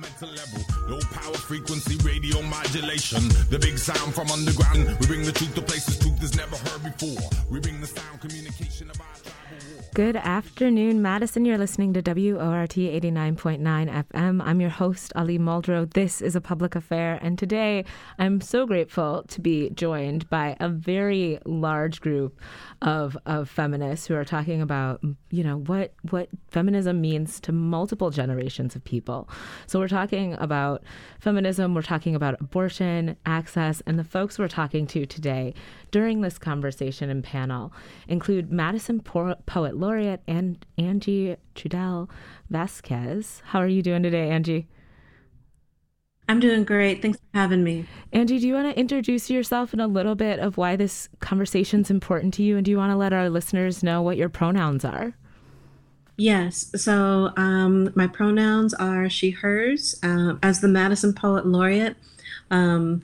mental level. Low power frequency radio modulation. The big sound from underground. We bring the truth to places truth is never heard before. We bring the sound communication our Good afternoon, Madison. You're listening to WORT 89.9 FM. I'm your host, Ali Muldrow. This is a public affair, and today I'm so grateful to be joined by a very large group of, of feminists who are talking about, you know, what what feminism means to multiple generations of people. So we're talking about feminism, we're talking about abortion, access, and the folks we're talking to today during this conversation and panel include Madison po- Poet Laureate and Angie Trudell Vasquez. How are you doing today, Angie? I'm doing great. Thanks for having me. Angie, do you want to introduce yourself and a little bit of why this conversation is important to you? And do you want to let our listeners know what your pronouns are? Yes. So um, my pronouns are she, hers. Uh, as the Madison Poet Laureate, um,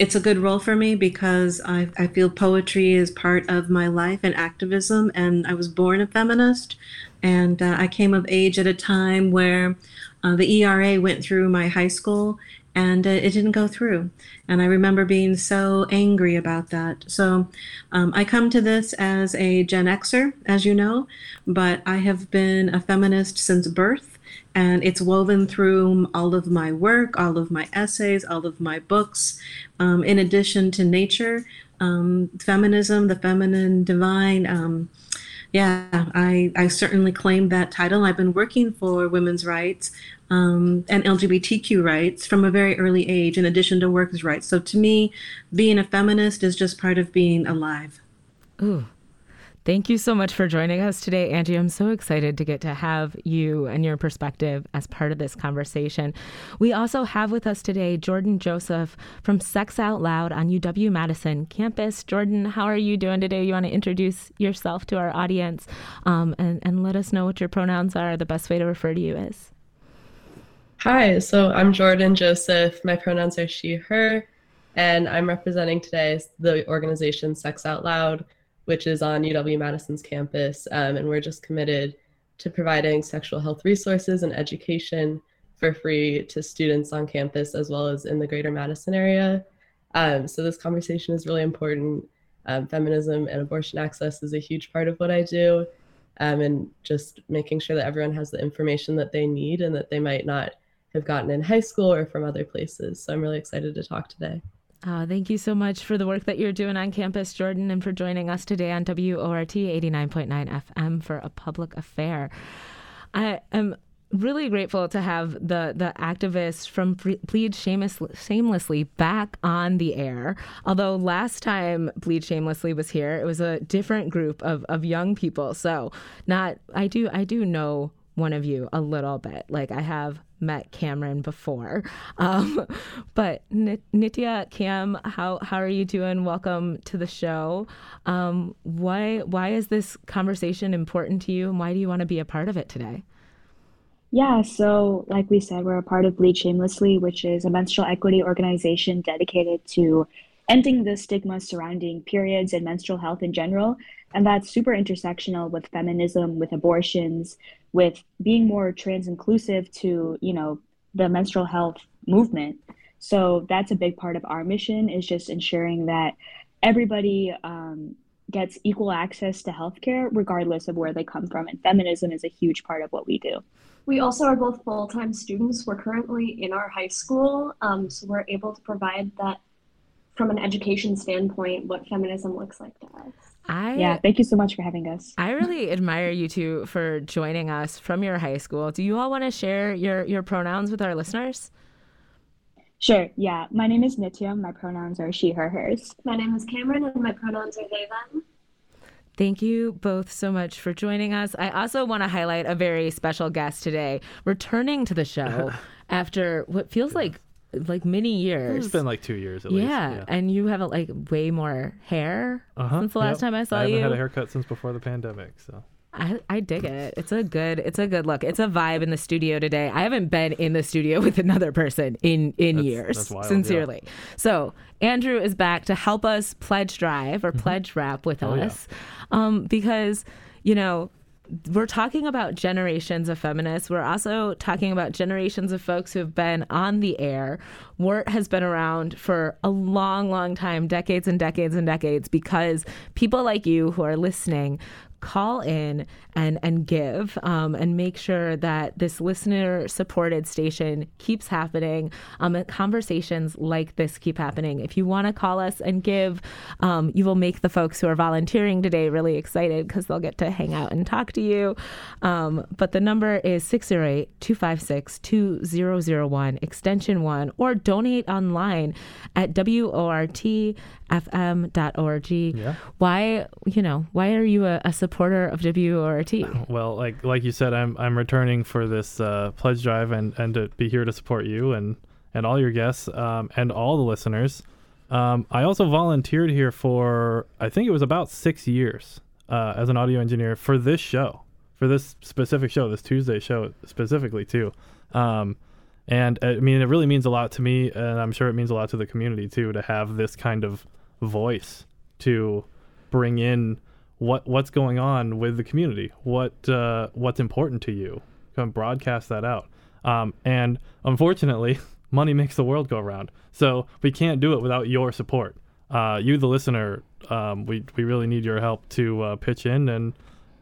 it's a good role for me because I, I feel poetry is part of my life and activism. And I was born a feminist. And uh, I came of age at a time where uh, the ERA went through my high school and uh, it didn't go through. And I remember being so angry about that. So um, I come to this as a Gen Xer, as you know, but I have been a feminist since birth and it's woven through all of my work, all of my essays, all of my books. Um, in addition to nature, um, feminism, the feminine divine. Um, yeah, I, I certainly claim that title. I've been working for women's rights um, and LGBTQ rights from a very early age, in addition to workers' rights. So to me, being a feminist is just part of being alive. Ooh, Thank you so much for joining us today, Angie. I'm so excited to get to have you and your perspective as part of this conversation. We also have with us today Jordan Joseph from Sex Out Loud on UW Madison campus. Jordan, how are you doing today? You want to introduce yourself to our audience um, and, and let us know what your pronouns are. The best way to refer to you is. Hi, so I'm Jordan Joseph. My pronouns are she, her, and I'm representing today the organization Sex Out Loud which is on UW Madison's campus. Um, and we're just committed to providing sexual health resources and education for free to students on campus as well as in the greater Madison area. Um, so this conversation is really important. Um, feminism and abortion access is a huge part of what I do. Um, and just making sure that everyone has the information that they need and that they might not have gotten in high school or from other places. So I'm really excited to talk today. Uh, thank you so much for the work that you're doing on campus, Jordan, and for joining us today on WORT 89.9 FM for a public affair. I am really grateful to have the the activists from Bleed Shameless, Shamelessly back on the air. Although last time Bleed Shamelessly was here, it was a different group of, of young people. So not I do I do know one of you a little bit. Like I have met Cameron before. Um, but Nitya, Cam, how how are you doing? Welcome to the show. Um, why why is this conversation important to you, and why do you want to be a part of it today? Yeah, so like we said, we're a part of Bleed Shamelessly, which is a menstrual equity organization dedicated to ending the stigma surrounding periods and menstrual health in general. And that's super intersectional with feminism, with abortions, with being more trans inclusive to, you know, the menstrual health movement. So that's a big part of our mission is just ensuring that everybody um, gets equal access to healthcare regardless of where they come from. And feminism is a huge part of what we do. We also are both full time students. We're currently in our high school, um, so we're able to provide that from an education standpoint what feminism looks like to us. I, yeah, thank you so much for having us. I really admire you two for joining us from your high school. Do you all want to share your, your pronouns with our listeners? Sure, yeah. My name is Nitya. My pronouns are she, her, hers. My name is Cameron, and my pronouns are they, them. Thank you both so much for joining us. I also want to highlight a very special guest today, returning to the show after what feels like like many years. It's been like two years at least. Yeah, and you have like way more hair Uh-huh, since the last yep. time I saw you. I haven't you. had a haircut since before the pandemic, so I, I dig it. It's a good it's a good look. It's a vibe in the studio today. I haven't been in the studio with another person in in That's- years. that's wild, yeah. sincerely. So Andrew is back to help us pledge drive or pledge wrap with Oh, yeah. us, um, because you know we're talking about generations of feminists. We're also talking about generations of folks who have been on the air. Wort has been around for a long, long time, decades and decades and decades, because people like you who are listening call in and and give um, and make sure that this listener supported station keeps happening um, conversations like this keep happening. If you want to call us and give um, you will make the folks who are volunteering today really excited because they'll get to hang out and talk to you. Um, but the number is 608-256-2001 extension 1 or donate online at wortfm.org Yeah. why you know why are you a, a supporter of WORT? Well, like like you said, I'm I'm returning for this uh, pledge drive and and to be here to support you and and all your guests um, and all the listeners. Um, I also volunteered here for I think it was about six years uh, as an audio engineer for this show, for this specific show, this Tuesday show specifically too. Um, and uh, I mean, it really means a lot to me, and I'm sure it means a lot to the community too, to have this kind of voice to bring in what what's going on with the community, what uh, what's important to you, kind of broadcast that out. Um, and unfortunately, money makes the world go round, so we can't do it without your support. Uh, you, the listener, um, we we really need your help to uh, pitch in and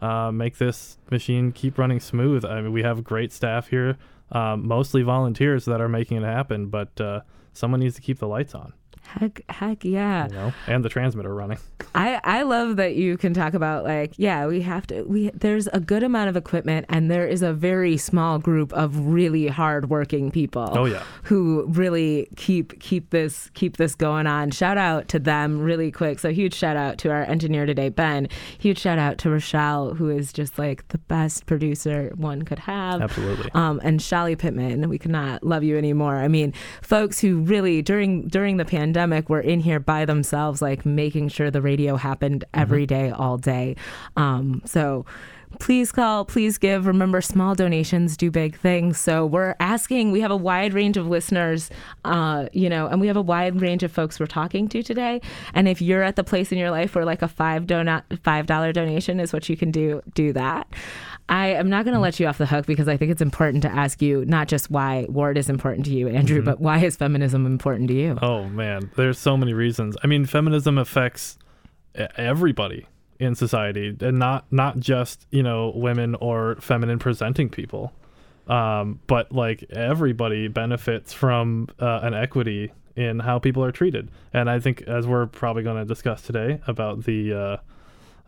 uh, make this machine keep running smooth. I mean, we have great staff here, um, mostly volunteers that are making it happen, but uh, someone needs to keep the lights on, Heck, heck yeah. you know, and the transmitter running. I, I love that you can talk about like yeah we have to we there's a good amount of equipment and there is a very small group of really hardworking people Oh, yeah. who really keep keep this keep this going on shout out to them really quick so huge shout out to our engineer today Ben huge shout out to Rochelle who is just like the best producer one could have Absolutely. um, and Shally Pittman. We cannot love you anymore. I mean, folks who really during during the pandemic were in here by themselves, like making sure the radio happened every day, all day. Um, so. Please call, please give. Remember, small donations do big things. So we're asking. We have a wide range of listeners, uh, you know, and we have a wide range of folks we're talking to today. And if you're at the place in your life where like a five donut, five dollar donation is what you can do, do that. I am not going to let you off the hook because I think it's important to ask you not just why WORT is important to you, Andrew, but why is feminism important to you? Oh man, there's so many reasons. I mean, feminism affects everybody in society, and not not just you know women or feminine presenting people, um, but like everybody benefits from uh, an equity in how people are treated. And I think, as we're probably going to discuss today about the uh,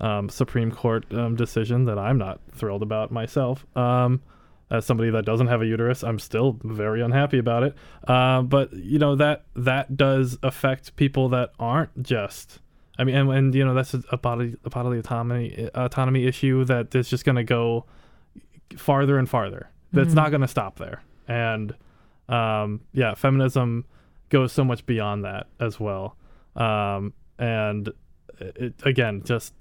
um, Supreme Court um, decision that I'm not thrilled about myself. Um, as somebody that doesn't have a uterus, I'm still very unhappy about it. Uh, but you know that that does affect people that aren't just. I mean, and, and you know that's a bodily a bodily autonomy autonomy issue that is just going to go farther and farther. That's not going to stop there. And um, yeah, feminism goes so much beyond that as well. Um, and it, again, just uh,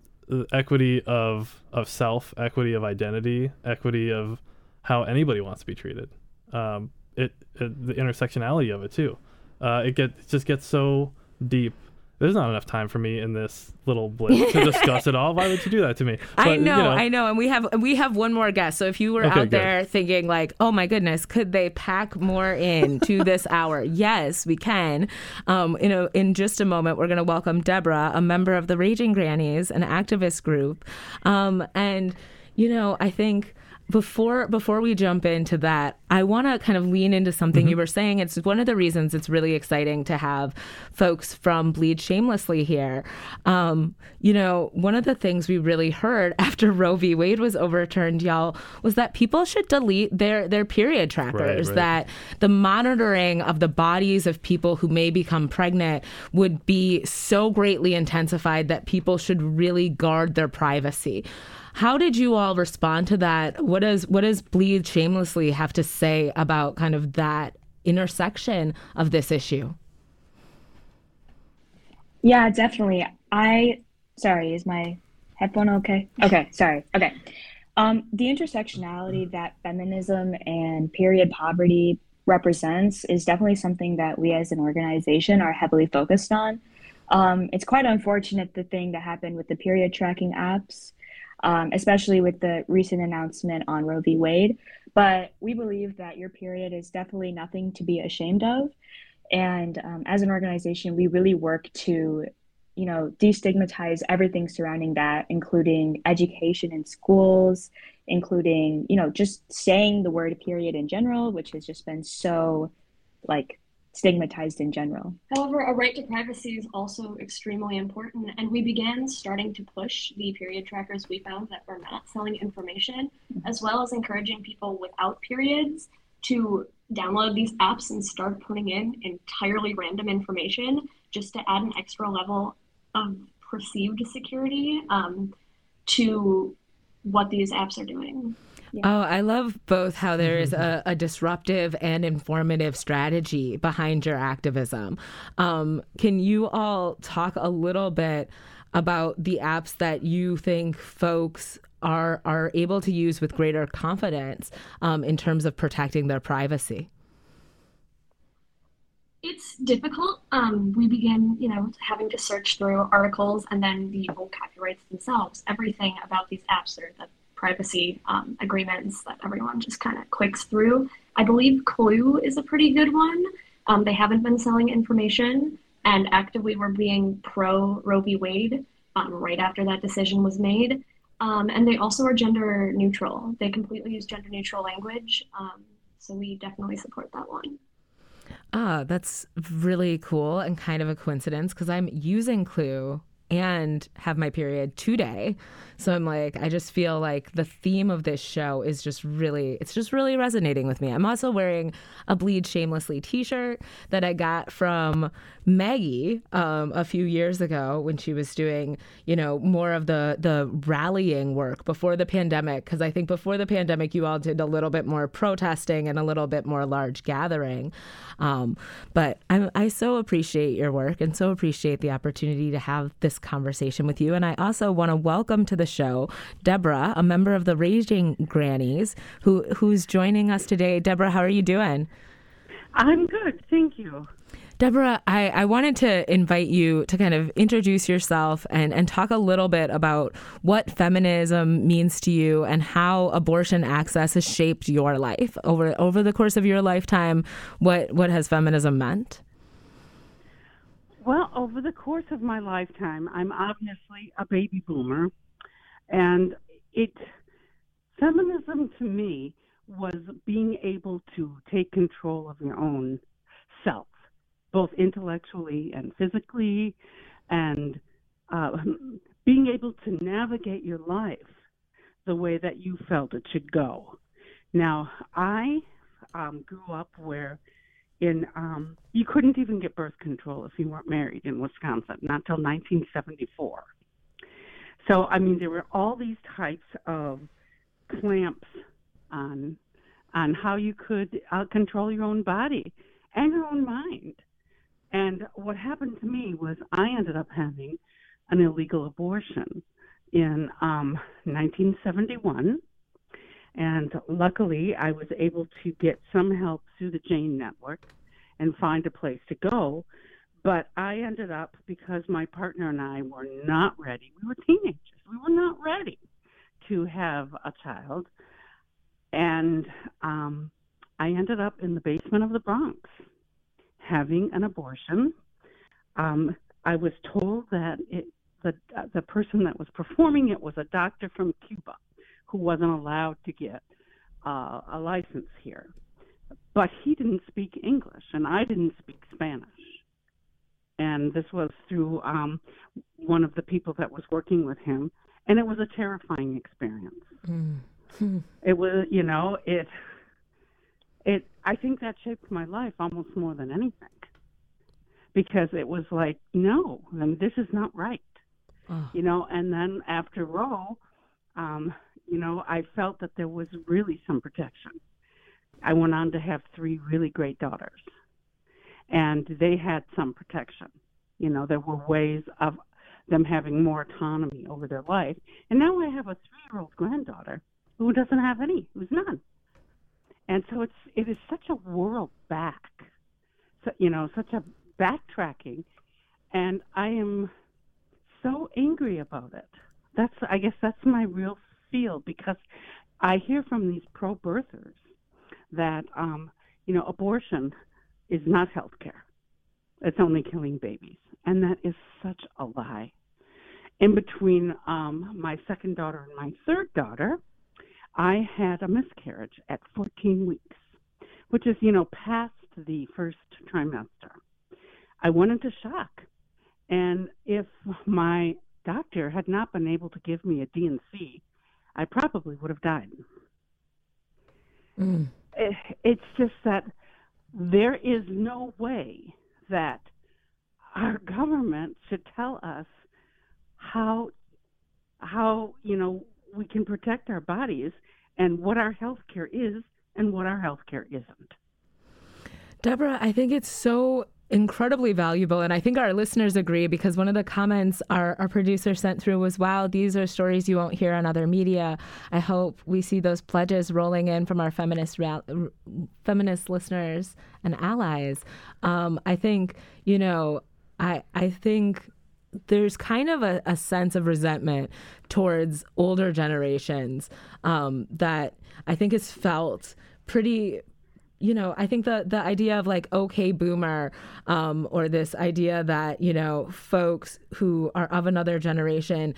equity of of self, equity of identity, equity of how anybody wants to be treated. Um, it, it the intersectionality of it too. Uh, it get it just gets so deep. There's not enough time for me in this little blip to discuss it all. Why would you do that to me? I But, you know, I know, and we have we have one more guest. So if you were Okay, out good. there thinking like, "Oh my goodness, could they pack more in to this hour?" Yes, we can. Um, you know, in just a moment, we're going to welcome Deborah, a member of the Raging Grannies, an activist group, um, and you know, I think before before we jump into that, I want to kind of lean into something Mm-hmm. you were saying. It's one of the reasons it's really exciting to have folks from Bleed Shamelessly here. Um, you know, one of the things we really heard after Roe v. Wade was overturned, y'all, was that people should delete their their period trackers. right. That the monitoring of the bodies of people who may become pregnant would be so greatly intensified that people should really guard their privacy. How did you all respond to that? What does what does Bleed Shamelessly have to say about kind of that intersection of this issue? Yeah, definitely. I sorry, is my headphone okay? Okay, sorry. Okay. Um, the intersectionality that feminism and period poverty represents is definitely something that we as an organization are heavily focused on. Um, it's quite unfortunate the thing that happened with the period tracking apps, um, especially with the recent announcement on Roe v. Wade. But we believe that your period is definitely nothing to be ashamed of. And um, as an organization, we really work to, you know, destigmatize everything surrounding that, including education in schools, including, you know, just saying the word period in general, which has just been so like stigmatized in general. However, a right to privacy is also extremely important, and we began starting to push the period trackers we found that were not selling information, mm-hmm. as well as encouraging people without periods to download these apps and start putting in entirely random information just to add an extra level of perceived security um, to what these apps are doing. Yeah. Oh, I love both how there is a, a, disruptive and informative strategy behind your activism. Um, can you all talk a little bit about the apps that you think folks are are able to use with greater confidence um, in terms of protecting their privacy? It's difficult. Um, we begin, you know, having to search through articles and then the old copyrights themselves. Everything about these apps or the privacy um, agreements that everyone just kind of clicks through. I believe Clue is a pretty good one. Um, they haven't been selling information and actively were being pro Roe v. Wade um, right after that decision was made. Um, and they also are gender neutral. They completely use gender neutral language. Um, so we definitely support that one. Ah, that's really cool and kind of a coincidence because I'm using Clue and have my period today. So I'm like, I just feel like the theme of this show is just really, it's just really resonating with me. I'm also wearing a Bleed Shamelessly t shirt that I got from Maggie um, a few years ago when she was doing, you know, more of the, the rallying work before the pandemic. Cause I think before the pandemic, you all did a little bit more protesting and a little bit more large gathering. Um, but I, I so appreciate your work and so appreciate the opportunity to have this conversation with you. And I also want to welcome to the show Deborah, a member of the Raging Grannies, who who's joining us today. Deborah, how are you doing? I'm good, thank you. Deborah, I, I wanted to invite you to kind of introduce yourself and, and talk a little bit about what feminism means to you and how abortion access has shaped your life over over the course of your lifetime. What what has feminism meant? Well, over the course of my lifetime, I'm obviously a baby boomer, and it feminism to me was being able to take control of your own self, both intellectually and physically, and uh, being able to navigate your life the way that you felt it should go. Now, I um, grew up where in um, you couldn't even get birth control if you weren't married in Wisconsin, not until 1974. So I mean, there were all these types of clamps on on how you could uh, control your own body and your own mind. And what happened to me was I ended up having an illegal abortion in um, 1971 and luckily, I was able to get some help through the Jane Network and find a place to go. But I ended up, because my partner and I were not ready, we were teenagers, we were not ready to have a child. And um, I ended up in the basement of the Bronx having an abortion. Um, I was told that it, the, the person that was performing it was a doctor from Cuba who wasn't allowed to get uh, a license here. But he didn't speak English, and I didn't speak Spanish. And this was through um, one of the people that was working with him, and it was a terrifying experience. Mm. it was, you know, it, it. I think that shaped my life almost more than anything, because it was like, no, I mean, this is not right, oh. you know. And then after Roe, um, you know, I felt that there was really some protection. I went on to have three really great daughters, and they had some protection. You know, there were ways of them having more autonomy over their life. And now I have a three-year-old granddaughter who doesn't have any, who's none. And so it's it is such a world back, so, you know, such a backtracking, and I am so angry about it. That's I guess that's my real feel because I hear from these pro-birthers that um, you know abortion is not health care; it's only killing babies, and that is such a lie. In between um, my second daughter and my third daughter, I had a miscarriage at 14 weeks, which is, you know, past the first trimester. I went into shock. And if my doctor had not been able to give me a D&C, I probably would have died. Mm. It's just that there is no way that our government should tell us how how you know we can protect our bodies and what our health care is and what our health care isn't. Deborah, I think it's so incredibly valuable. And I think our listeners agree because one of the comments our, our producer sent through was wow, these are stories you won't hear on other media. I hope we see those pledges rolling in from our feminist, feminist listeners and allies. Um, I think, you know, I, I think there's kind of a, a, sense of resentment towards older generations um, that I think is felt pretty you know, I think the the idea of like okay boomer, um, or this idea that you know folks who are of another generation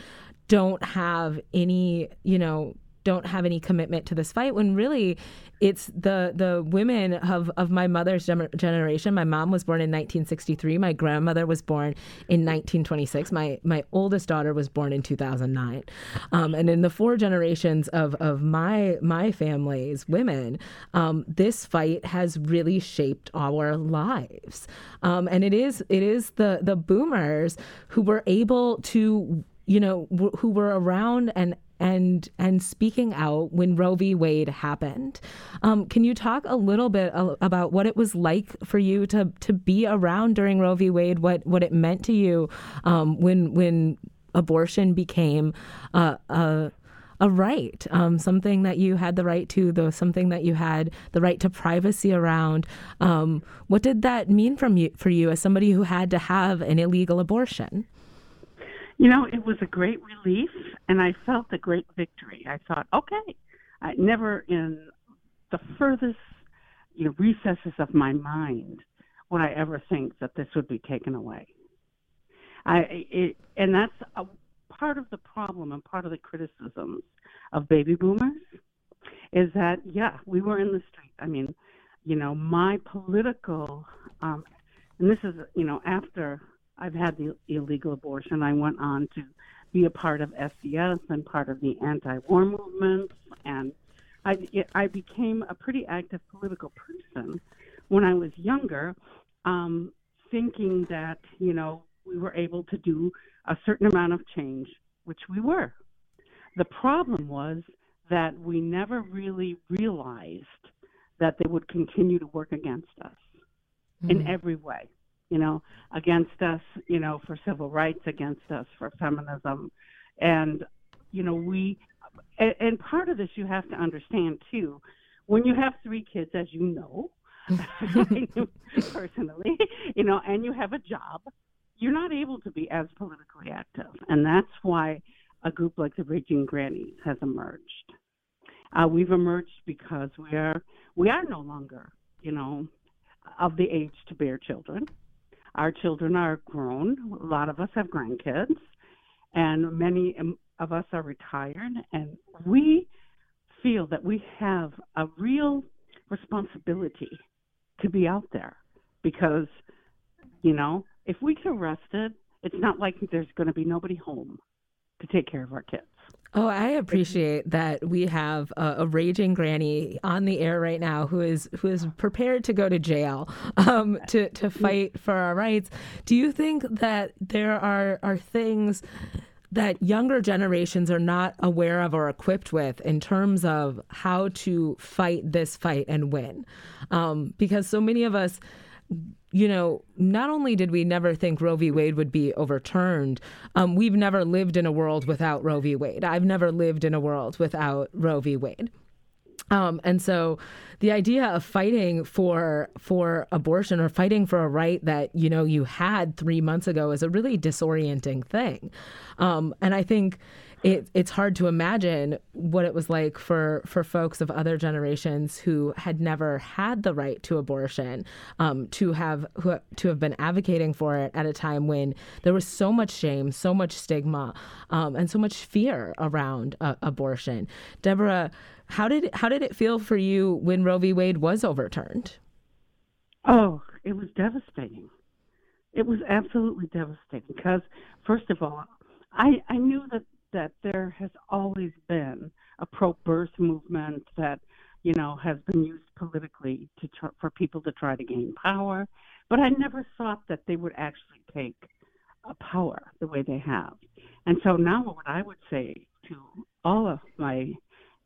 don't have any, you know, don't have any commitment to this fight when really it's the the women of of my mother's generation. My mom was born in 1963 my grandmother was born in 1926 my my oldest daughter was born in 2009 um, and in the four generations of of my my family's women um, this fight has really shaped our lives. Um, and it is it is the the boomers who were able to you know who were around and and and speaking out when Roe v. Wade happened. Um, can you talk a little bit about what it was like for you to to be around during Roe v. Wade? What what it meant to you um, when when abortion became a a right, um, something that you had the right to, though something that you had the right to privacy around. Um, what did that mean from you for you as somebody who had to have an illegal abortion? You know, it was a great relief, and I felt a great victory. I thought, okay, I never in the furthest you know, recesses of my mind would I ever think that this would be taken away. I it, and that's a part of the problem and part of the criticisms of baby boomers is that yeah, we were in the street. I mean, you know, my political um, and this is you know after I've had the illegal abortion. I went on to be a part of SDS and part of the anti-war movements, and I, I became a pretty active political person when I was younger, um, thinking that you know we were able to do a certain amount of change, which we were. The problem was that we never really realized that they would continue to work against us mm-hmm. in every way you know, against us, you know, for civil rights, against us for feminism. And, you know, we, and, and part of this you have to understand too, when you have three kids, as you know, personally, you know, and you have a job, you're not able to be as politically active. And that's why a group like the Raging Grannies has emerged. Uh, we've emerged because we are we are no longer, you know, of the age to bear children. Our children are grown. A lot of us have grandkids, and many of us are retired. And we feel that we have a real responsibility to be out there because, you know, if we get arrested, it's not like there's going to be nobody home to take care of our kids. Oh, I appreciate that we have a, a, raging granny on the air right now who is who is prepared to go to jail um, to to fight for our rights. Do you think that there are are things that younger generations are not aware of or equipped with in terms of how to fight this fight and win. Um, because so many of us, you know, not only did we never think Roe v. Wade would be overturned, um, we've never lived in a world without Roe v. Wade. I've never lived in a world without Roe v. Wade. Um, and so the idea of fighting for for abortion or fighting for a right that you know you had three months ago is a really disorienting thing. Um, and I think it, it's hard to imagine what it was like for, for folks of other generations who had never had the right to abortion um, to have who, to have been advocating for it at a time when there was so much shame, so much stigma, um, and so much fear around uh, abortion. Deborah, how did how did it feel for you when Roe v. Wade was overturned? Oh, it was devastating. It was absolutely devastating because, first of all, I I knew that that there has always been a pro-birth movement that you know has been used politically to try, for people to try to gain power, but I never thought that they would actually take a power the way they have. And so now, what I would say to all of my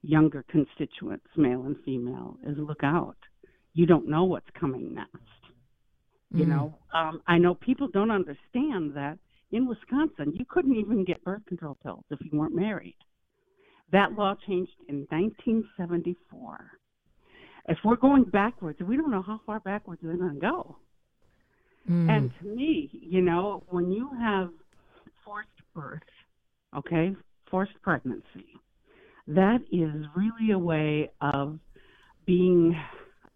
younger constituents, male and female, is look out. You don't know what's coming next. Mm. You know, um, I know people don't understand that in Wisconsin, you couldn't even get birth control pills if you weren't married. That law changed in 1974. If we're going backwards, we don't know how far backwards we're going to go. Mm. And to me, you know, when you have forced birth, okay, forced pregnancy, that is really a way of being,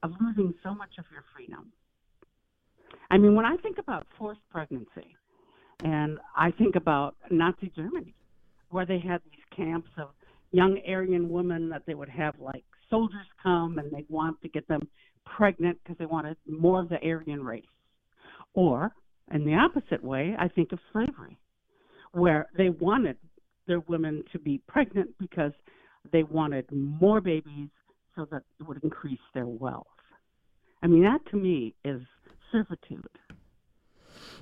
of losing so much of your freedom. I mean, when I think about forced pregnancy, and I think about Nazi Germany, where they had these camps of young Aryan women that they would have like soldiers come and they'd want to get them pregnant because they wanted more of the Aryan race. Or, in the opposite way, I think of slavery, where they wanted their women to be pregnant because they wanted more babies so that it would increase their wealth. I mean, that to me is servitude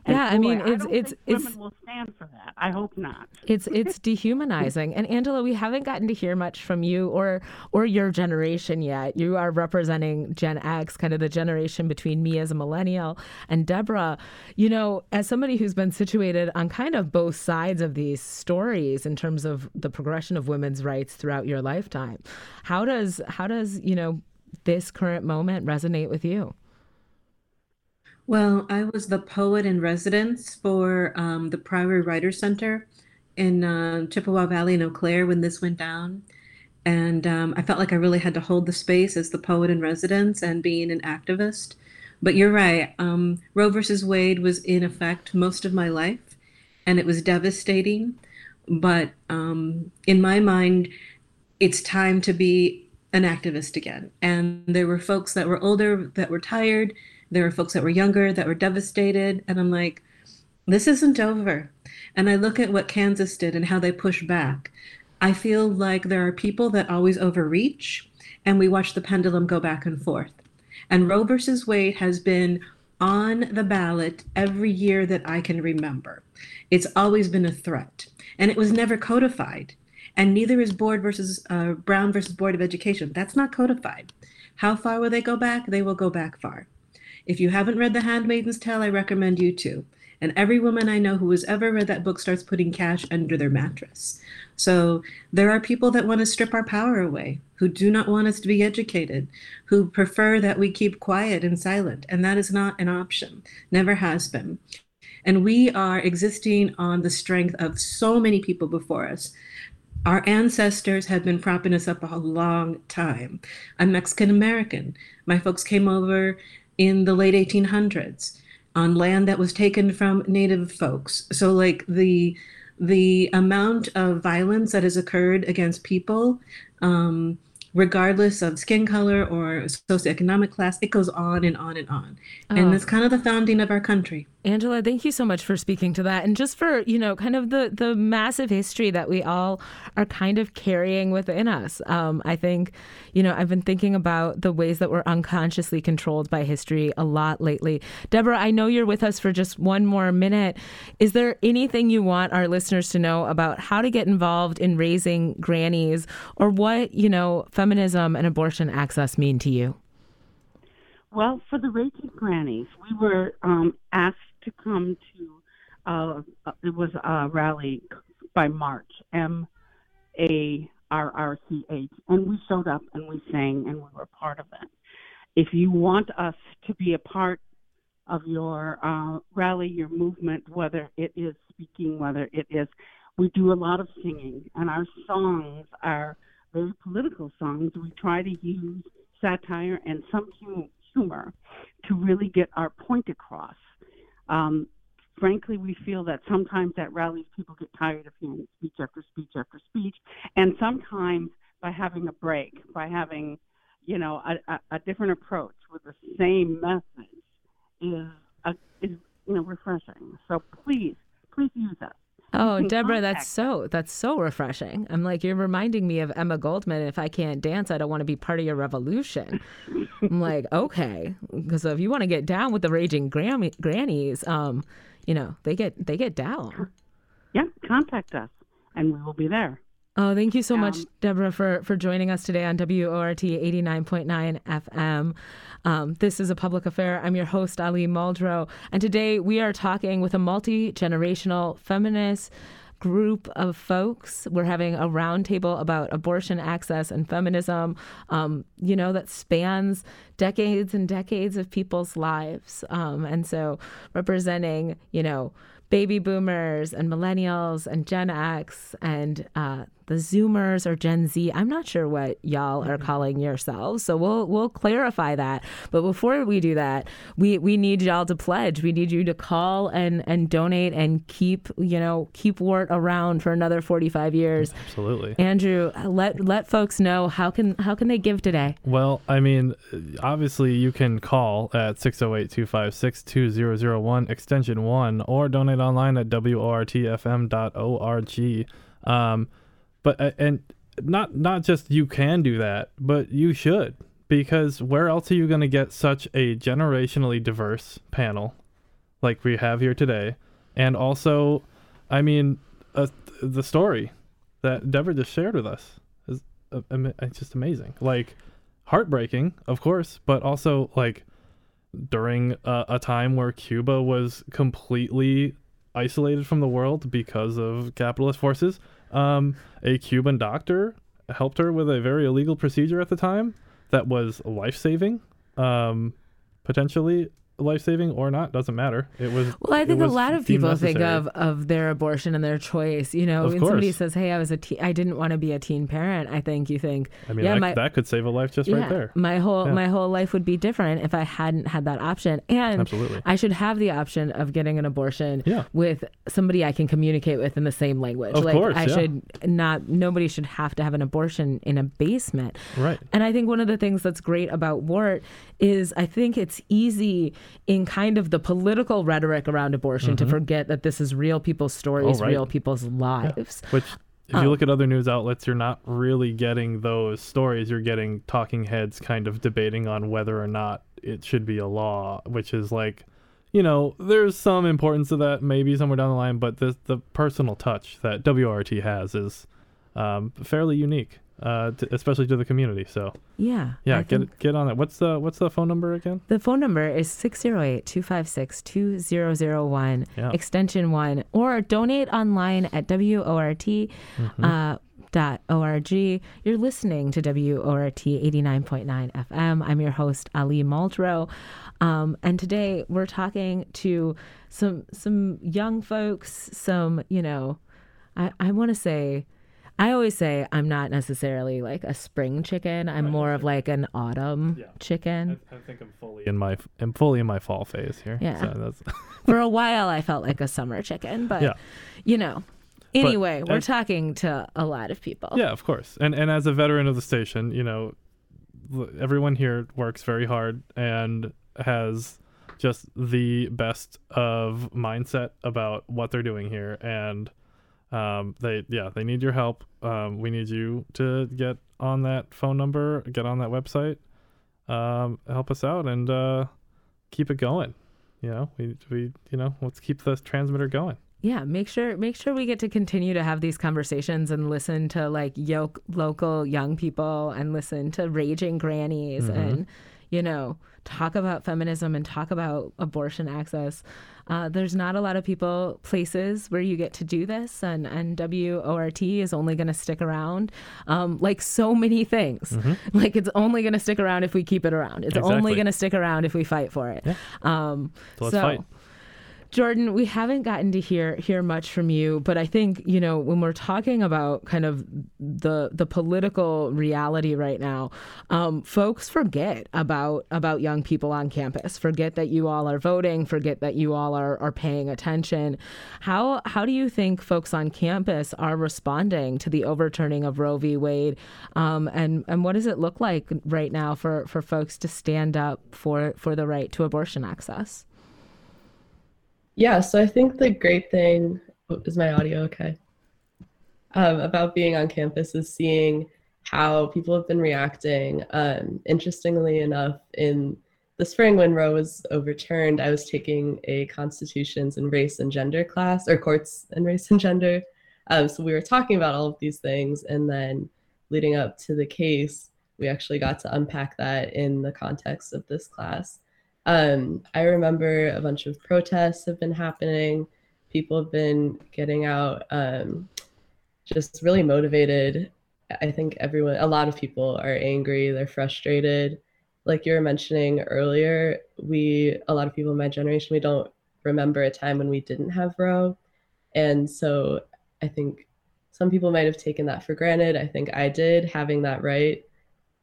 yeah, boy, I mean, it's I it's it's women will stand for that. I hope not. It's it's dehumanizing. And Angela, we haven't gotten to hear much from you or or your generation yet. You are representing Gen X, kind of the generation between me as a millennial and Deborah. You know, as somebody who's been situated on kind of both sides of these stories in terms of the progression of women's rights throughout your lifetime, how does how does you know this current moment resonate with you? Well, I was the poet in residence for um, the Priory Writers Center in uh, Chippewa Valley in Eau Claire when this went down. And um, I felt like I really had to hold the space as the poet in residence and being an activist. But you're right. Um, Roe versus Wade was in effect most of my life, and it was devastating. But um, in my mind, it's time to be an activist again. And there were folks that were older that were tired there were folks that were younger that were devastated. And I'm like, this isn't over. And I look at what Kansas did and how they push back. I feel like there are people that always overreach, and we watch the pendulum go back and forth. And Roe versus Wade has been on the ballot every year that I can remember. It's always been a threat, and it was never codified. And neither is Board versus uh, Brown versus Board of Education. That's not codified. How far will they go back? They will go back far. If you haven't read The Handmaid's Tale, I recommend you to. And every woman I know who has ever read that book starts putting cash under their mattress. So there are people that want to strip our power away, who do not want us to be educated, who prefer that we keep quiet and silent. And that is not an option, never has been. And we are existing on the strength of so many people before us. Our ancestors have been propping us up a long time. I'm Mexican American. My folks came over in the late 1800s on land that was taken from native folks. So like the the amount of violence that has occurred against people um, regardless of skin color or socioeconomic class. It goes on and on and on. Oh. And that's kind of the founding of our country. Angela, thank you so much for speaking to that and just for, you know, kind of the the massive history that we all are kind of carrying within us. Um, I think, you know, I've been thinking about the ways that we're unconsciously controlled by history a lot lately. Deborah, I know you're with us for just one more minute. Is there anything you want our listeners to know about how to get involved in Raging Grannies or what, you know, feminism and abortion access mean to you? Well, for the Raging Grannies, we were um, asked to come to uh, it was a rally by March M A R R C H, and we showed up and we sang and we were part of it. If you want us to be a part of your uh, rally, your movement, whether it is speaking, whether it is, we do a lot of singing, and our songs are very political songs. We try to use satire and some humor to really get our point across. Um, frankly, we feel that sometimes at rallies people get tired of hearing speech after speech after speech, and sometimes by having a break, by having, you know, a, a, a different approach with the same message is a, is you know refreshing. So please, please use us. Oh, Deborah, that's so that's so refreshing. I'm like you're reminding me of Emma Goldman. If I can't dance, I don't want to be part of your revolution. I'm like, okay, because if you want to get down with the raging Grammy, grannies, um, you know they get they get down. Yeah, contact us, and we will be there. Oh, thank you so um, much, Deborah, for, for joining us today on WORT 89.9 FM. Um, this is a public affair. I'm your host, Ali Muldrow. And today we are talking with a multi generational feminist group of folks. We're having a roundtable about abortion access and feminism, um, you know, that spans decades and decades of people's lives. Um, and so representing, you know, baby boomers and millennials and Gen X and uh, the Zoomers or Gen Z. I'm not sure what y'all are mm-hmm. calling yourselves, so we'll we'll clarify that. But before we do that, we we need y'all to pledge. We need you to call and and donate and keep you know keep WORT around for another 45 years. Absolutely, Andrew. Let let folks know how can how can they give today. Well, I mean, obviously you can call at 608-256-2001 extension one or donate online at wortfm.org. Um, but uh, and not not just you can do that, but you should because where else are you going to get such a generationally diverse panel like we have here today? And also, I mean, uh, the story that Deborah just shared with us is uh, just amazing. Like heartbreaking, of course, but also like during a time where Cuba was completely isolated from the world because of capitalist forces um, a Cuban doctor helped her with a very illegal procedure at the time that was life saving, um, potentially life saving or not doesn't matter. It was. Well, I think a lot of people necessary. think of of their abortion and their choice. You know, of when course. somebody says, "Hey, I was a teen, I didn't want to be a teen parent," I think you think, I mean, yeah, that, my, that could save a life just yeah, right there. My whole yeah. my whole life would be different if I hadn't had that option, and Absolutely. I should have the option of getting an abortion yeah. with somebody I can communicate with in the same language. Of like course, I should not. Nobody should have to have an abortion in a basement. Right. And I think one of the things that's great about WORT is I think it's easy in kind of the political rhetoric around abortion mm-hmm. to forget that this is real people's stories, oh, right. real people's lives. Yeah. Which, if um, you look at other news outlets, you're not really getting those stories. You're getting talking heads kind of debating on whether or not it should be a law, which is like, you know, there's some importance to that maybe somewhere down the line, but the the personal touch that WORT has is um, fairly unique uh, to, especially to the community. So yeah, yeah, I get get on that. What's the what's the phone number again? The phone number is 608-256-2001, extension one, or donate online at WORT. Mm-hmm. Uh, Dot org. You're listening to WORT 89.9 FM. I'm your host Ali Muldrow, um, and today we're talking to some some young folks, some you know, I I want to say I always say I'm not necessarily like a spring chicken. I'm right. more of like an autumn yeah. chicken. I, I, think I'm fully in my I'm fully in my fall phase here. Yeah. So For a while, I felt like a summer chicken, but yeah. you know, Anyway, but we're as, talking to a lot of people. Yeah, of course. And and as a veteran of the station, you know, everyone here works very hard and has just the best of mindset about what they're doing here and um, they yeah they need your help. Um, we need you to get on that phone number get on that website um, help us out and uh, keep it going. You know we, we you know let's keep the transmitter going. Yeah make sure make sure we get to continue to have these conversations and listen to like yoke, local young people and listen to raging grannies mm-hmm. and you know talk about feminism and talk about abortion access. Uh, there's not a lot of people, places where you get to do this, and, and WORT is only going to stick around. Um, like so many things. Mm-hmm. Like it's only going to stick around if we keep it around. It's exactly. only going to stick around if we fight for it. Yeah. Um, so let's so, fight. Jordan, we haven't gotten to hear hear much from you, but I think you know when we're talking about kind of the the political reality right now, um, folks forget about about young people on campus. Forget that you all are voting. Forget that you all are are paying attention. How how do you think folks on campus are responding to the overturning of Roe v. Wade, um, and and what does it look like right now for for folks to stand up for for the right to abortion access? Yeah, so I think the great thing oh, is my audio okay um, about being on campus is seeing how people have been reacting. Um, interestingly enough, in the spring when Roe was overturned, I was taking a constitutions and race and gender class, or courts and race and gender. Um, so we were talking about all of these things, and then leading up to the case, we actually got to unpack that in the context of this class. Um, I remember a bunch of protests have been happening. People have been getting out, um, just really motivated. I think everyone, a lot of people are angry, they're frustrated. Like you were mentioning earlier, we, a lot of people in my generation, we don't remember a time when we didn't have Roe. And so I think some people might have taken that for granted. I think I did, having that right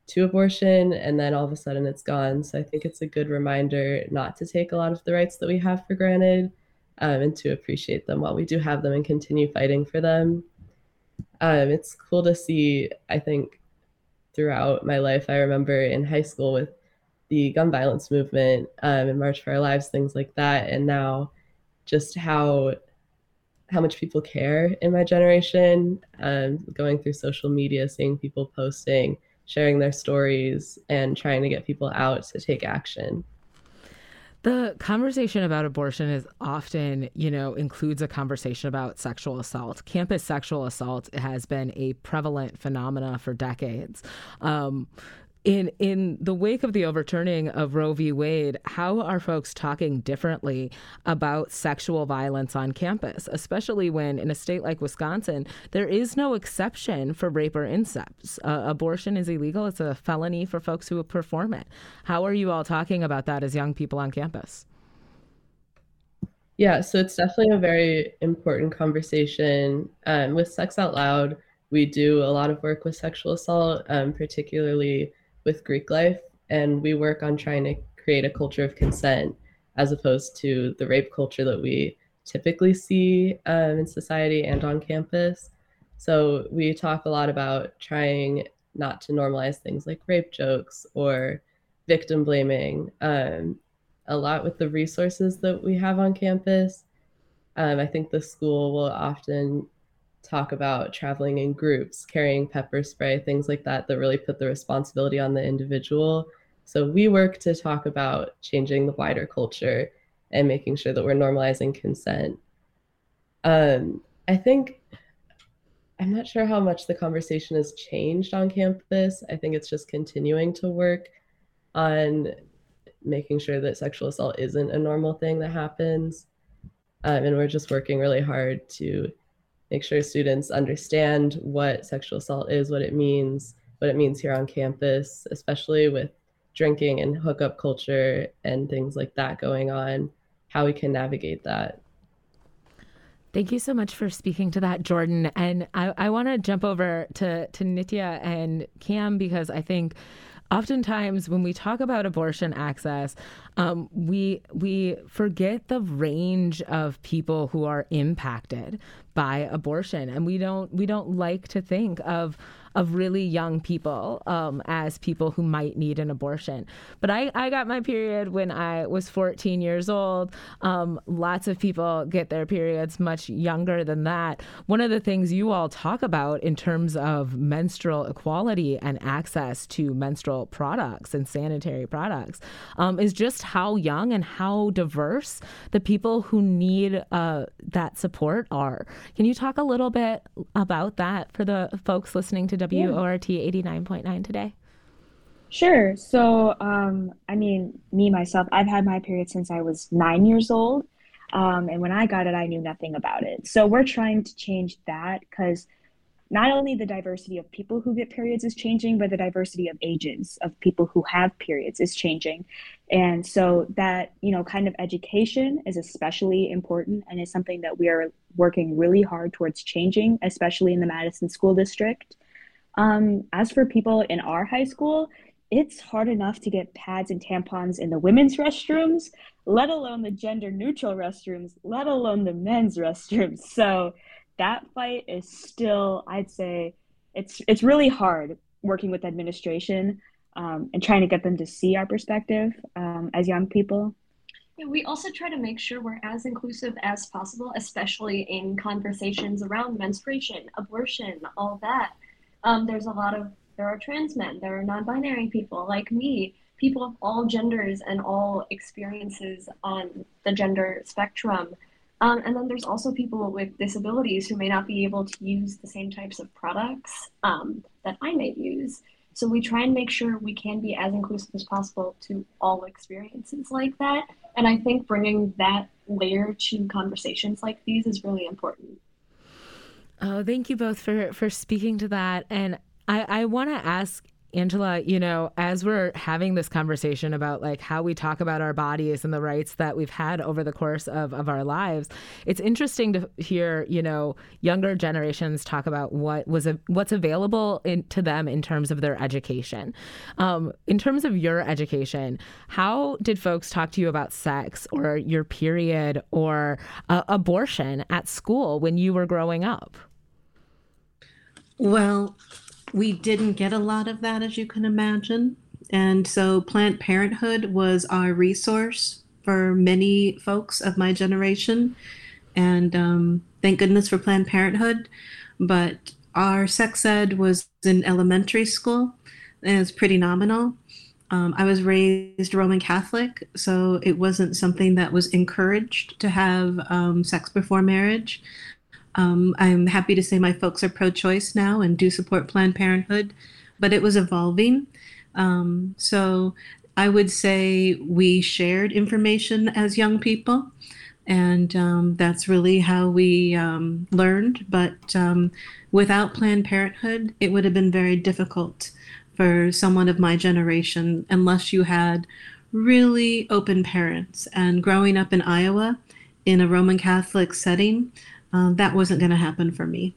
to abortion and then all of a sudden it's gone. So I think it's a good reminder not to take a lot of the rights that we have for granted um, and to appreciate them while we do have them and continue fighting for them. Um, it's cool to see, I think, throughout my life. I remember in high school with the gun violence movement um, and March for Our Lives, things like that. And now just how how much people care in my generation, um, going through social media, seeing people posting sharing their stories and trying to get people out to take action. The conversation about abortion is often, you know, includes a conversation about sexual assault. Campus sexual assault has been a prevalent phenomena for decades. Um, in in the wake of the overturning of Roe v. Wade, how are folks talking differently about sexual violence on campus, especially when in a state like Wisconsin there is no exception for rape or incest? Uh, abortion is illegal; it's a felony for folks who perform it. How are you all talking about that as young people on campus? Yeah, so it's definitely a very important conversation. Um, with Sex Out Loud, we do a lot of work with sexual assault, um, particularly with Greek life, and we work on trying to create a culture of consent as opposed to the rape culture that we typically see um, in society and on campus. So we talk a lot about trying not to normalize things like rape jokes or victim blaming. Um, a lot with the resources that we have on campus. Um, I think the school will often talk about traveling in groups, carrying pepper spray, things like that, that really put the responsibility on the individual. So we work to talk about changing the wider culture and making sure that we're normalizing consent. Um, I think I'm not sure how much the conversation has changed on campus. I think it's just continuing to work on making sure that sexual assault isn't a normal thing that happens. Um, and we're just working really hard to make sure students understand what sexual assault is, what it means, what it means here on campus, especially with drinking and hookup culture and things like that going on, how we can navigate that. Thank you so much for speaking to that, Jordan. And I, I want to jump over to, to Nitya and Cam because I think oftentimes when we talk about abortion access, um, we we forget the range of people who are impacted by abortion, and we don't we don't like to think of of really young people um, as people who might need an abortion. But I, I got my period when I was 14 years old. Um, lots of people get their periods much younger than that. One of the things you all talk about in terms of menstrual equality and access to menstrual products and sanitary products um, is just how young and how diverse the people who need uh, that support are. Can you talk a little bit about that for the folks listening to WORT 89.9 today? Sure. So, um, I mean, me myself, I've had my period since I was nine years old. Um, and when I got it, I knew nothing about it. So, we're trying to change that because not only the diversity of people who get periods is changing, but the diversity of ages of people who have periods is changing. And so, that, you know, kind of education is especially important and is something that we are working really hard towards changing, especially in the Madison School District. Um, as for people in our high school, it's hard enough to get pads and tampons in the women's restrooms, let alone the gender neutral restrooms, let alone the men's restrooms. So that fight is still, I'd say, it's it's really hard working with administration um, and trying to get them to see our perspective um, as young people. Yeah, we also try to make sure we're as inclusive as possible, especially in conversations around menstruation, abortion, all that. Um, there's a lot of there are trans men, there are non-binary people like me, people of all genders and all experiences on the gender spectrum. Um, and then there's also people with disabilities who may not be able to use the same types of products um, that I may use. So we try and make sure we can be as inclusive as possible to all experiences like that. And I think bringing that layer to conversations like these is really important. Oh, thank you both for for speaking to that. And I, I want to ask Angela, you know, as we're having this conversation about like how we talk about our bodies and the rights that we've had over the course of, of our lives, it's interesting to hear, you know, younger generations talk about what was a, what's available in, to them in terms of their education. Um, in terms of your education, how did folks talk to you about sex or your period or uh, abortion at school when you were growing up? Well, we didn't get a lot of that, as you can imagine. And so Planned Parenthood was our resource for many folks of my generation. And um, thank goodness for Planned Parenthood. But our sex ed was in elementary school, and it's pretty nominal. Um, I was raised Roman Catholic, so it wasn't something that was encouraged to have um, sex before marriage. Um, I'm happy to say my folks are pro choice now and do support Planned Parenthood, but it was evolving. Um, so I would say we shared information as young people, and um, that's really how we um, learned. But um, without Planned Parenthood, it would have been very difficult for someone of my generation unless you had really open parents. And growing up in Iowa in a Roman Catholic setting, uh, that wasn't going to happen for me.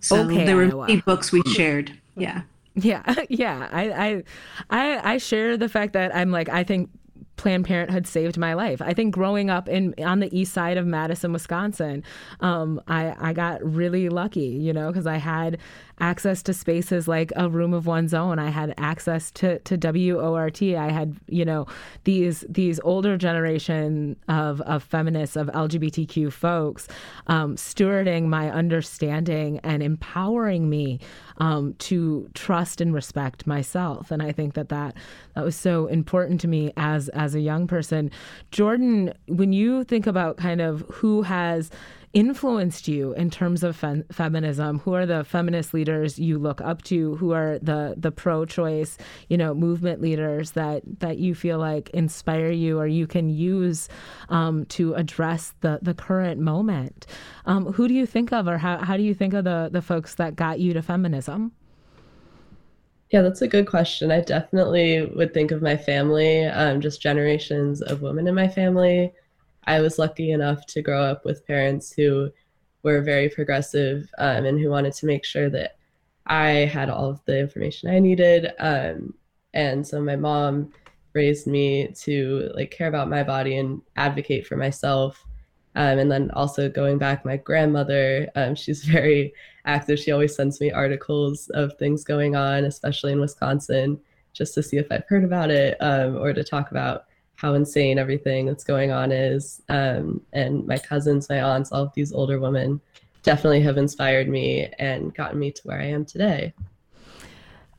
So okay, there were many books we shared. Yeah. Yeah, yeah. I, I, I, I share the fact that I'm like I think Planned Parenthood saved my life. I think growing up in on the east side of Madison, Wisconsin, um, I I got really lucky, you know, because I had access to spaces like a room of one's own. I had access to, to WORT. I had, you know, these these older generation of, of feminists, of LGBTQ folks, um, stewarding my understanding and empowering me um, to trust and respect myself. And I think that, that that was so important to me as as a young person. Jordan, when you think about kind of who has influenced you in terms of fem- feminism? Who are the feminist leaders you look up to? Who are the the pro-choice, you know, movement leaders that that you feel like inspire you or you can use um, to address the the current moment? Um, who do you think of, or how how do you think of the the folks that got you to feminism? Yeah, that's a good question. I definitely would think of my family, um, just generations of women in my family I was lucky enough to grow up with parents who were very progressive um, and who wanted to make sure that I had all of the information I needed. Um, And so my mom raised me to like care about my body and advocate for myself. Um, and then also going back, my grandmother, um, she's very active. She always sends me articles of things going on, especially in Wisconsin, just to see if I've heard about it um, or to talk about how insane everything that's going on is. Um, and my cousins, my aunts, all of these older women definitely have inspired me and gotten me to where I am today.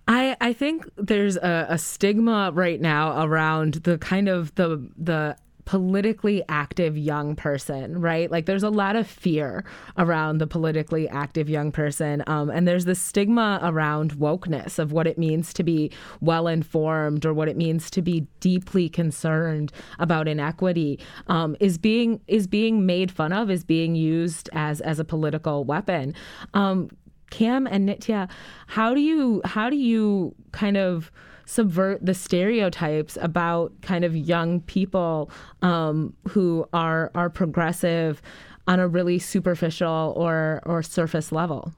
I, I think there's a, a stigma right now around the kind of the the politically active young person, right? Like there's a lot of fear around the politically active young person. Um, and there's this stigma around wokeness of what it means to be well informed or what it means to be deeply concerned about inequity um, is being is being made fun of, is being used as as a political weapon. Um, Cam and Nitya, how do you how do you kind of subvert the stereotypes about kind of young people um, who are are progressive on a really superficial or or surface level?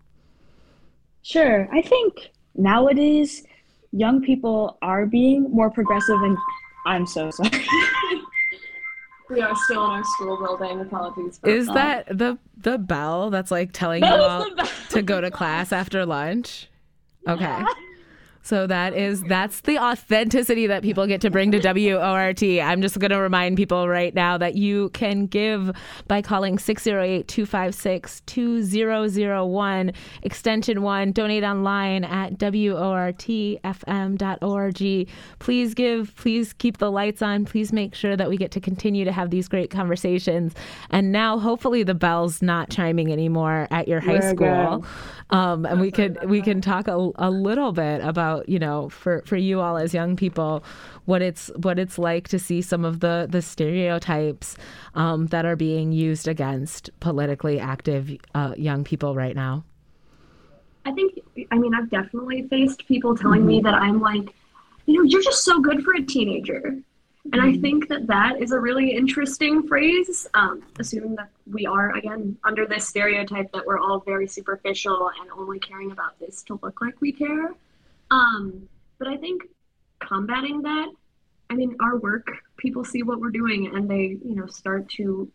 Sure, I think nowadays young people are being more progressive, and I'm so sorry. we are still in our school building. Apologies. Is that the the bell that's like telling you all to go to class after lunch? Okay. Yeah. So that is that's the authenticity that people get to bring to WORT. I'm just going to remind people right now that you can give by calling 608-256-2001 extension 1 donate online at wortfm.org. Please give, please keep the lights on. Please make sure that we get to continue to have these great conversations. And now hopefully the bell's not chiming anymore at your high school. Um, and we could we can talk a, a little bit about you know for for you all as young people what it's what it's like to see some of the the stereotypes um, that are being used against politically active uh, young people right now. I think I mean I've definitely faced people telling mm-hmm. me that I'm like, you know, you're just so good for a teenager. And I mm-hmm. think that that is a really interesting phrase, um, assuming that we are, again, under this stereotype that we're all very superficial and only caring about this to look like we care. Um, but I think combating that, I mean, our work, people see what we're doing and they, you know, start to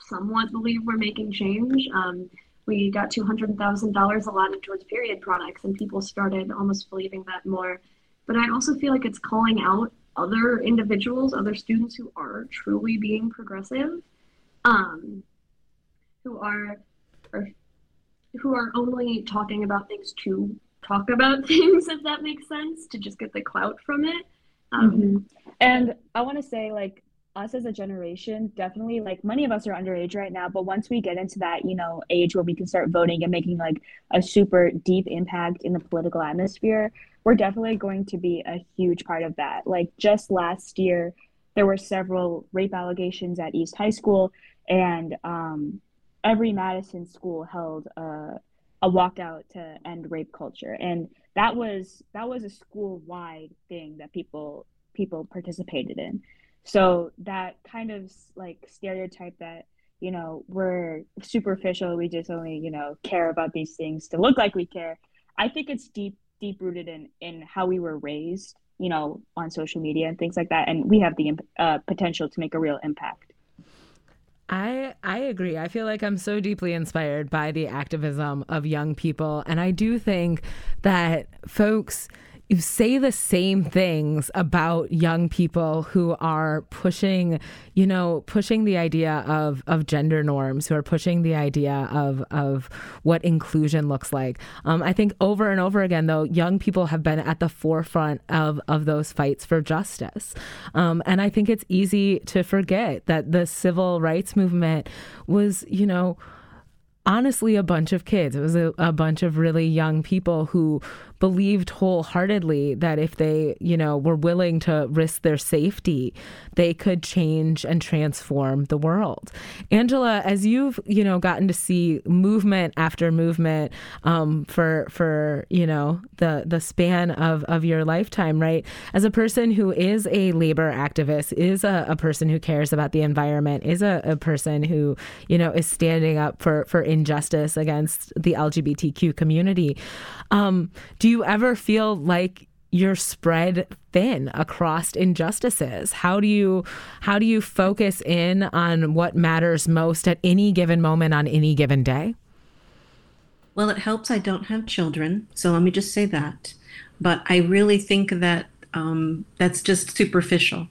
somewhat believe we're making change. Um, we got $200,000 allotted towards period products and people started almost believing that more. But I also feel like it's calling out other individuals, other students who are truly being progressive, um, who are, are who are only talking about things to talk about things, if that makes sense, to just get the clout from it. Um, mm-hmm. And I want to say, like, us as a generation, definitely, like, many of us are underage right now, but once we get into that, you know, age where we can start voting and making, like, a super deep impact in the political atmosphere, we're definitely going to be a huge part of that. Like just last year, there were several rape allegations at East High School, and um, every Madison school held a, a walkout to end rape culture, and that was that was a school wide thing that people people participated in. So that kind of like stereotype that you know we're superficial, we just only you know care about these things to look like we care. I think it's deep deep rooted in in how we were raised you know on social media and things like that and we have the uh, potential to make a real impact I I agree. I feel like I'm so deeply inspired by the activism of young people and I do think that folks you say the same things about young people who are pushing, you know, pushing the idea of, of gender norms, who are pushing the idea of, of what inclusion looks like. Um, I think over and over again, though, young people have been at the forefront of, of those fights for justice. Um, and I think it's easy to forget that the civil rights movement was, you know, honestly a bunch of kids. It was a, a bunch of really young people who believed wholeheartedly that if they, you know, were willing to risk their safety, they could change and transform the world. Angela, as you've, you know, gotten to see movement after movement um, for for you know the the span of of your lifetime, right? As a person who is a labor activist, is a, a person who cares about the environment, is a, a person who you know is standing up for for injustice against the LGBTQ community. Um, do you ever feel like you're spread thin across injustices? How do you how do you focus in on what matters most at any given moment on any given day? Well it helps i don't have children so let me just say that. But i really think that um, that's just superficial.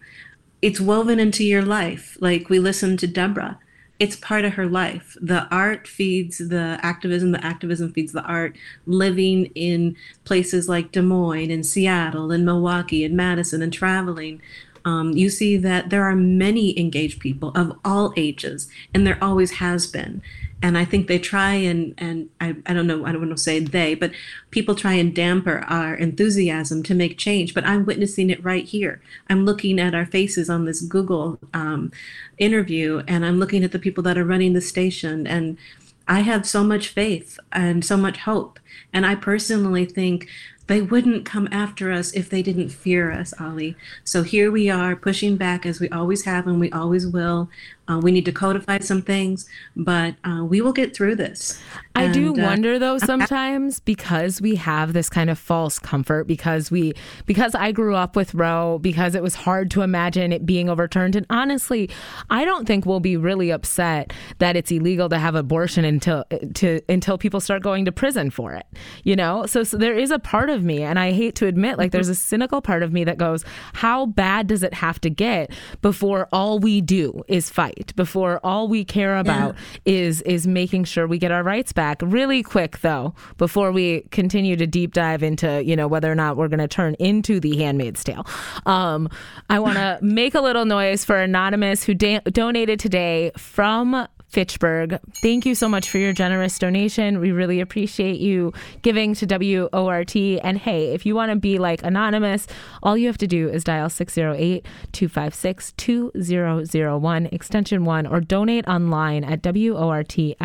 It's woven into your life. Like we listened to deborah it's part of her life. The art feeds the activism, the activism feeds the art. Living in places like Des Moines and Seattle and Milwaukee and Madison and traveling, um, you see that there are many engaged people of all ages, and there always has been and I think they try and and I, I don't know I don't want to say they but people try and damper our enthusiasm to make change but I'm witnessing it right here I'm looking at our faces on this Google um, interview and I'm looking at the people that are running the station and I have so much faith and so much hope and I personally think they wouldn't come after us if they didn't fear us, Ali. So here we are pushing back as we always have and we always will. Uh, we need to codify some things, but uh, we will get through this. I and, do uh, wonder uh, though sometimes because we have this kind of false comfort because we because I grew up with Roe because it was hard to imagine it being overturned. And honestly I don't think we'll be really upset that it's illegal to have abortion until to until people start going to prison for it you know? So, so there is a part of me and I hate to admit like there's a cynical part of me that goes how bad does it have to get before all we do is fight before all we care about yeah. is is making sure we get our rights back back really quick though before we continue to deep dive into you know whether or not we're going to turn into the handmaid's tale um, i want to make a little noise for anonymous who da- donated today from Fitchburg. Thank you so much for your generous donation. We really appreciate you giving to WORT. And hey, if you want to be like anonymous, all you have to do is dial 608 256 2001, extension 1, or donate online at WORTFM.org.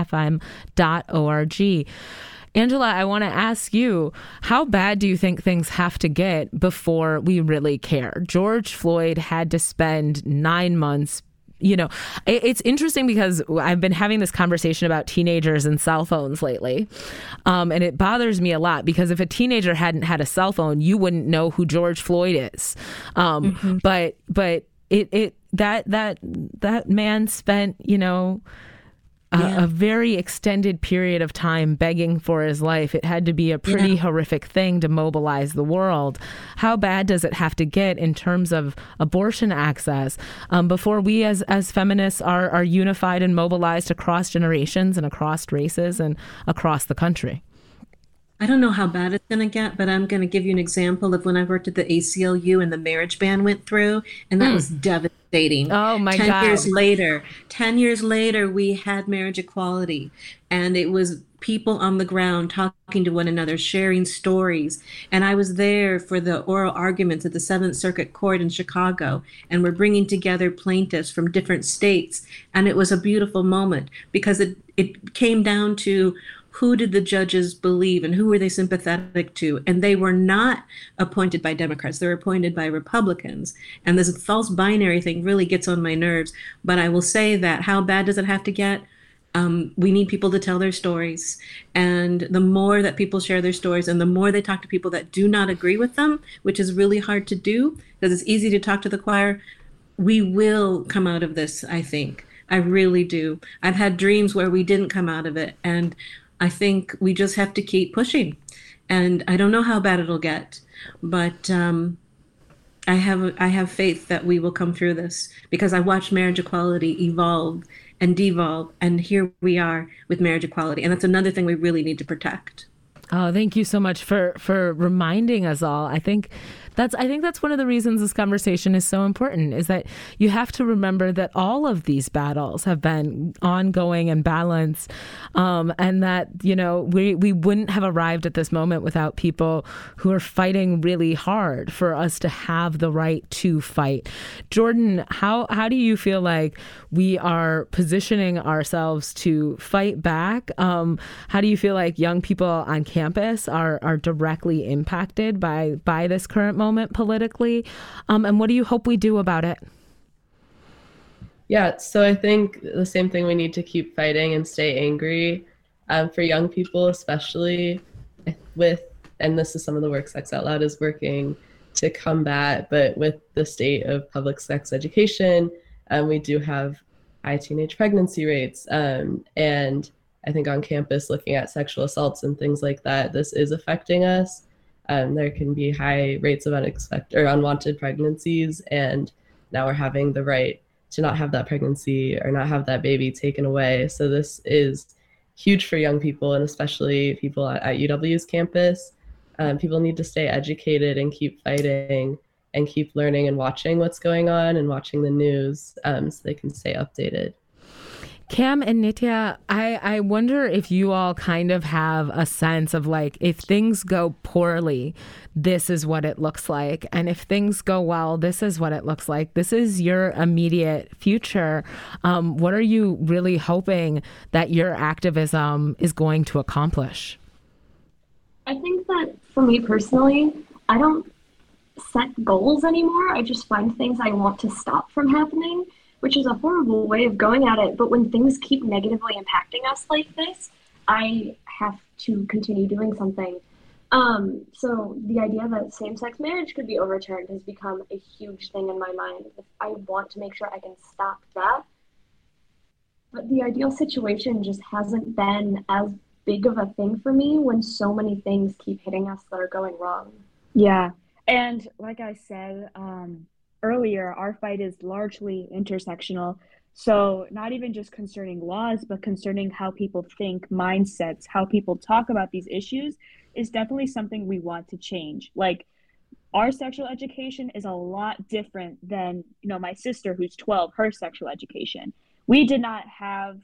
Angela, I want to ask you, how bad do you think things have to get before we really care? George Floyd had to spend nine months you know, it's interesting because I've been having this conversation about teenagers and cell phones lately. Um, and it bothers me a lot because if a teenager hadn't had a cell phone, you wouldn't know who George Floyd is. Um, mm-hmm. But, but it, it, that, that, that man spent, you know, yeah. a, very extended period of time begging for his life. It had to be a pretty yeah. horrific thing to mobilize the world. How bad does it have to get in terms of abortion access um, before we, as as feminists, are are unified and mobilized across generations and across races and across the country? I don't know how bad it's going to get, but I'm going to give you an example of when I worked at the ACLU and the marriage ban went through, and that mm. was devastating. Oh my 10 God. years later, 10 years later, we had marriage equality, and it was people on the ground talking to one another, sharing stories. And I was there for the oral arguments at the Seventh Circuit Court in Chicago, and we're bringing together plaintiffs from different states. And it was a beautiful moment because it, it came down to who did the judges believe and who were they sympathetic to? And they were not appointed by Democrats, they were appointed by Republicans. And this false binary thing really gets on my nerves. But I will say that how bad does it have to get? Um, we need people to tell their stories. And the more that people share their stories and the more they talk to people that do not agree with them, which is really hard to do because it's easy to talk to the choir, we will come out of this, I think. I really do. I've had dreams where we didn't come out of it. And I think we just have to keep pushing. And I don't know how bad it'll get, but um, I have I have faith that we will come through this because I watched marriage equality evolve and devolve, and here we are with marriage equality, and that's another thing we really need to protect. Oh, thank you so much for for reminding us all. I think that's I think that's one of the reasons this conversation is so important is that you have to remember that all of these battles have been ongoing and balanced, um, and that you know we we wouldn't have arrived at this moment without people who are fighting really hard for us to have the right to fight. Jordan, how how do you feel like we are positioning ourselves to fight back? Um, how do you feel like young people on campus are are directly impacted by by this current moment? politically? Um, and what do you hope we do about it? Yeah, so I think the same thing we need to keep fighting and stay angry um, for young people, especially with and this is some of the work Sex Out Loud is working to combat. But with the state of public sex education, um, we do have high teenage pregnancy rates. Um, and I think on campus, looking at sexual assaults and things like that, this is affecting us. Um, there can be high rates of unexpected or unwanted pregnancies, and now we're having the right to not have that pregnancy or not have that baby taken away. So this is huge for young people and especially people at, at UW's campus. Um, people need to stay educated and keep fighting and keep learning and watching what's going on and watching the news um, so they can stay updated. Cam and Nitya, I, I wonder if you all kind of have a sense of like, if things go poorly, this is what it looks like. And if things go well, this is what it looks like. This is your immediate future. Um, what are you really hoping that your activism is going to accomplish? I think that for me personally, I don't set goals anymore. I just find things I want to stop from happening which is a horrible way of going at it. But when things keep negatively impacting us like this, I have to continue doing something. Um, so the idea that same-sex marriage could be overturned has become a huge thing in my mind. I want to make sure I can stop that. But the ideal situation just hasn't been as big of a thing for me when so many things keep hitting us that are going wrong. Yeah. And like I said, um, earlier, our fight is largely intersectional. So, not even just concerning laws, but concerning how people think, mindsets, how people talk about these issues is definitely something we want to change. Like, our sexual education is a lot different than, you know, my sister who's 12, her sexual education. We did not have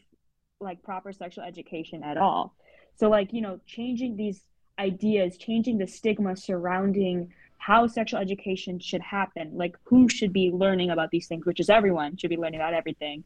like proper sexual education at all. So, like, you know, changing these ideas, changing the stigma surrounding how sexual education should happen, like who should be learning about these things, which is everyone should be learning about everything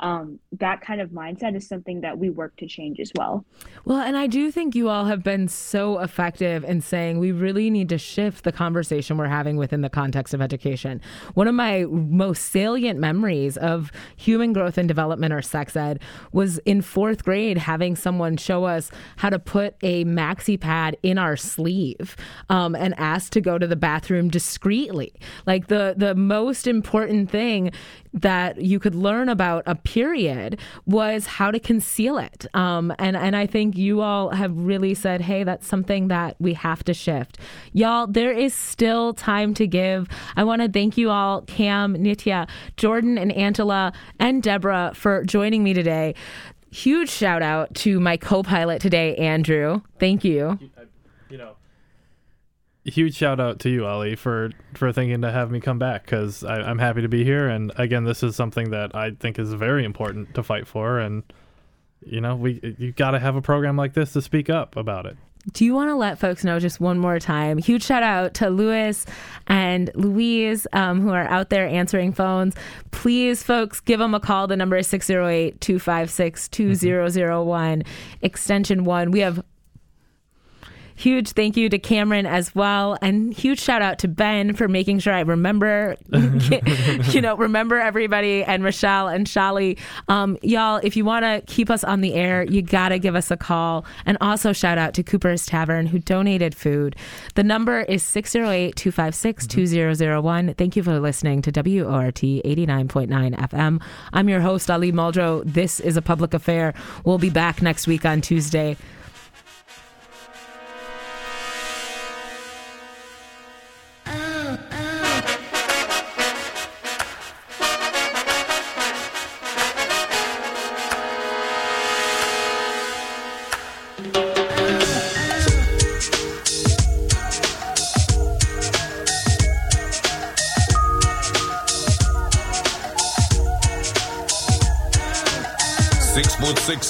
um, that kind of mindset is something that we work to change as well. Well, and I do think you all have been so effective in saying we really need to shift the conversation we're having within the context of education. One of my most salient memories of human growth and development or sex ed was in fourth grade having someone show us how to put a maxi pad in our sleeve um, and ask to go to the bathroom discreetly. Like the the most important thing that you could learn about a period was how to conceal it. Um, and, and I think you all have really said, hey, that's something that we have to shift. Y'all, there is still time to give. I want to thank you all, Cam, Nitya, Jordan, and Angela, and Deborah for joining me today. Huge shout out to my co pilot today, Andrew. Thank you. You know, huge shout out to you, Ali, for for thinking to have me come back because I'm happy to be here. And again, this is something that I think is very important to fight for. And you know, we you got to have a program like this to speak up about it. Do you want to let folks know just one more time? Huge shout out to Lewis and Louise um, who are out there answering phones. Please, folks, give them a call. The number is 608 256 2001, extension one. We have Huge thank you to Cameron as well. And huge shout out to Ben for making sure I remember, you know, remember everybody and Michelle and Shali. Um, y'all, if you want to keep us on the air, you got to give us a call. And also shout out to Cooper's Tavern who donated food. The number is 608 256 2001. Thank you for listening to WORT 89.9 FM. I'm your host, Ali Muldrow. This is a public affair. We'll be back next week on Tuesday.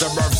The mic